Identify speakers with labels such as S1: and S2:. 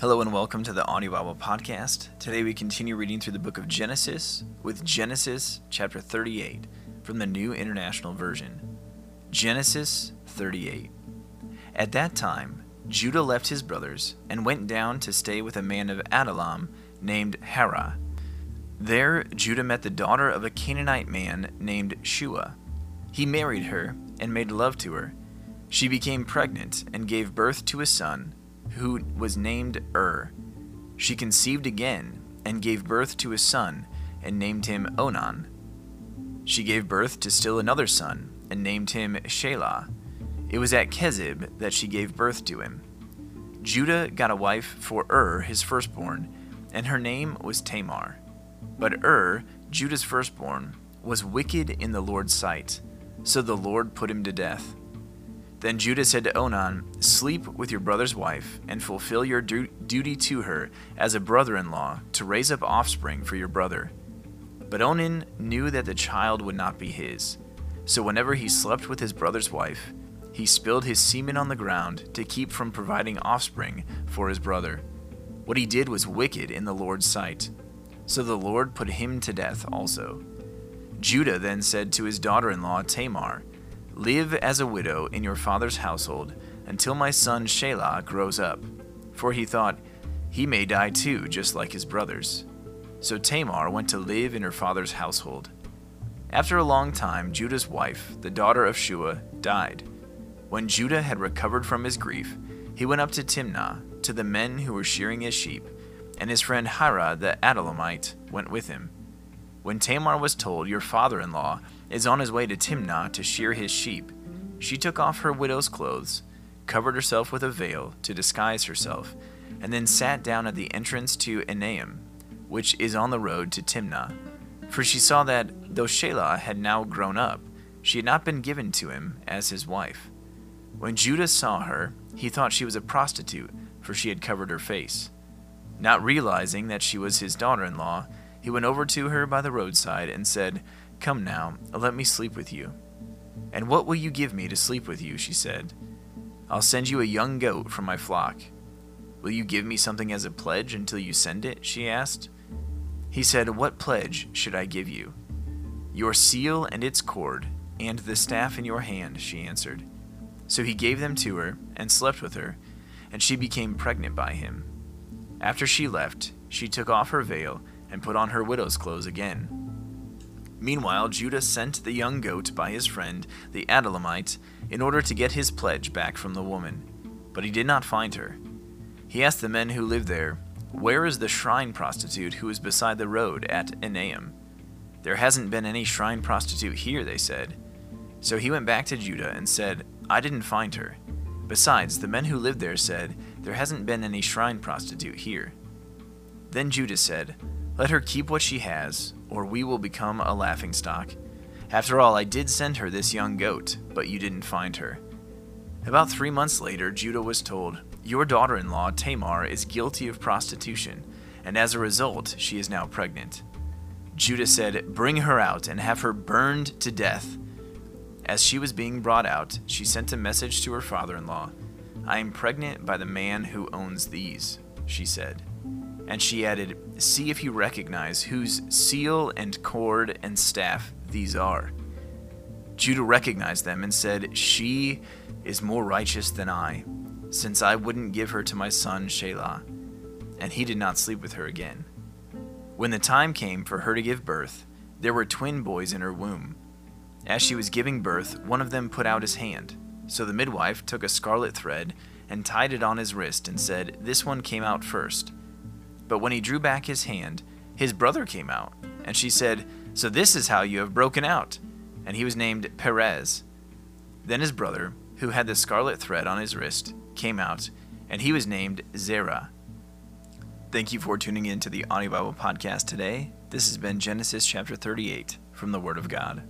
S1: Hello and welcome to the Audio Bible Podcast. Today we continue reading through the book of Genesis with Genesis chapter 38 from the New International Version. Genesis 38. At that time, Judah left his brothers and went down to stay with a man of Adullam named Hirah. There, Judah met the daughter of a Canaanite man named Shua. He married her and made love to her. She became pregnant and gave birth to a son who was named Ur. She conceived again and gave birth to a son and named him Onan. She gave birth to still another son and named him Shelah. It was at Kezib that she gave birth to him. Judah got a wife for Ur, his firstborn, and her name was Tamar. But Ur, Judah's firstborn, was wicked in the Lord's sight, so the Lord put him to death. Then Judah said to Onan, Sleep with your brother's wife, and fulfill your du- duty to her as a brother in law, to raise up offspring for your brother. But Onan knew that the child would not be his. So whenever he slept with his brother's wife, he spilled his semen on the ground to keep from providing offspring for his brother. What he did was wicked in the Lord's sight. So the Lord put him to death also. Judah then said to his daughter in law Tamar, Live as a widow in your father's household until my son Shelah grows up. For he thought, he may die too, just like his brothers. So Tamar went to live in her father's household. After a long time, Judah's wife, the daughter of Shua, died. When Judah had recovered from his grief, he went up to Timnah, to the men who were shearing his sheep, and his friend Hirah the Adullamite went with him. When Tamar was told, Your father in law is on his way to Timnah to shear his sheep, she took off her widow's clothes, covered herself with a veil to disguise herself, and then sat down at the entrance to Enaim, which is on the road to Timnah. For she saw that, though Shelah had now grown up, she had not been given to him as his wife. When Judah saw her, he thought she was a prostitute, for she had covered her face. Not realizing that she was his daughter in law, he went over to her by the roadside and said, Come now, let me sleep with you. And what will you give me to sleep with you? she said. I'll send you a young goat from my flock. Will you give me something as a pledge until you send it? she asked. He said, What pledge should I give you? Your seal and its cord, and the staff in your hand, she answered. So he gave them to her, and slept with her, and she became pregnant by him. After she left, she took off her veil and put on her widow's clothes again. Meanwhile, Judah sent the young goat by his friend, the Adullamite, in order to get his pledge back from the woman. But he did not find her. He asked the men who lived there, Where is the shrine prostitute who is beside the road at Enaim? There hasn't been any shrine prostitute here, they said. So he went back to Judah and said, I didn't find her. Besides, the men who lived there said, There hasn't been any shrine prostitute here. Then Judah said, Let her keep what she has, or we will become a laughingstock. After all, I did send her this young goat, but you didn't find her. About three months later, Judah was told, Your daughter in law, Tamar, is guilty of prostitution, and as a result, she is now pregnant. Judah said, Bring her out and have her burned to death. As she was being brought out, she sent a message to her father in law I am pregnant by the man who owns these, she said. And she added, See if you recognize whose seal and cord and staff these are. Judah recognized them and said, She is more righteous than I, since I wouldn't give her to my son Shelah. And he did not sleep with her again. When the time came for her to give birth, there were twin boys in her womb. As she was giving birth, one of them put out his hand. So the midwife took a scarlet thread and tied it on his wrist and said, This one came out first. But when he drew back his hand, his brother came out. And she said, So this is how you have broken out. And he was named Perez. Then his brother, who had the scarlet thread on his wrist, came out, and he was named Zerah. Thank you for tuning in to the Audio Bible Podcast today. This has been Genesis chapter 38 from the Word of God.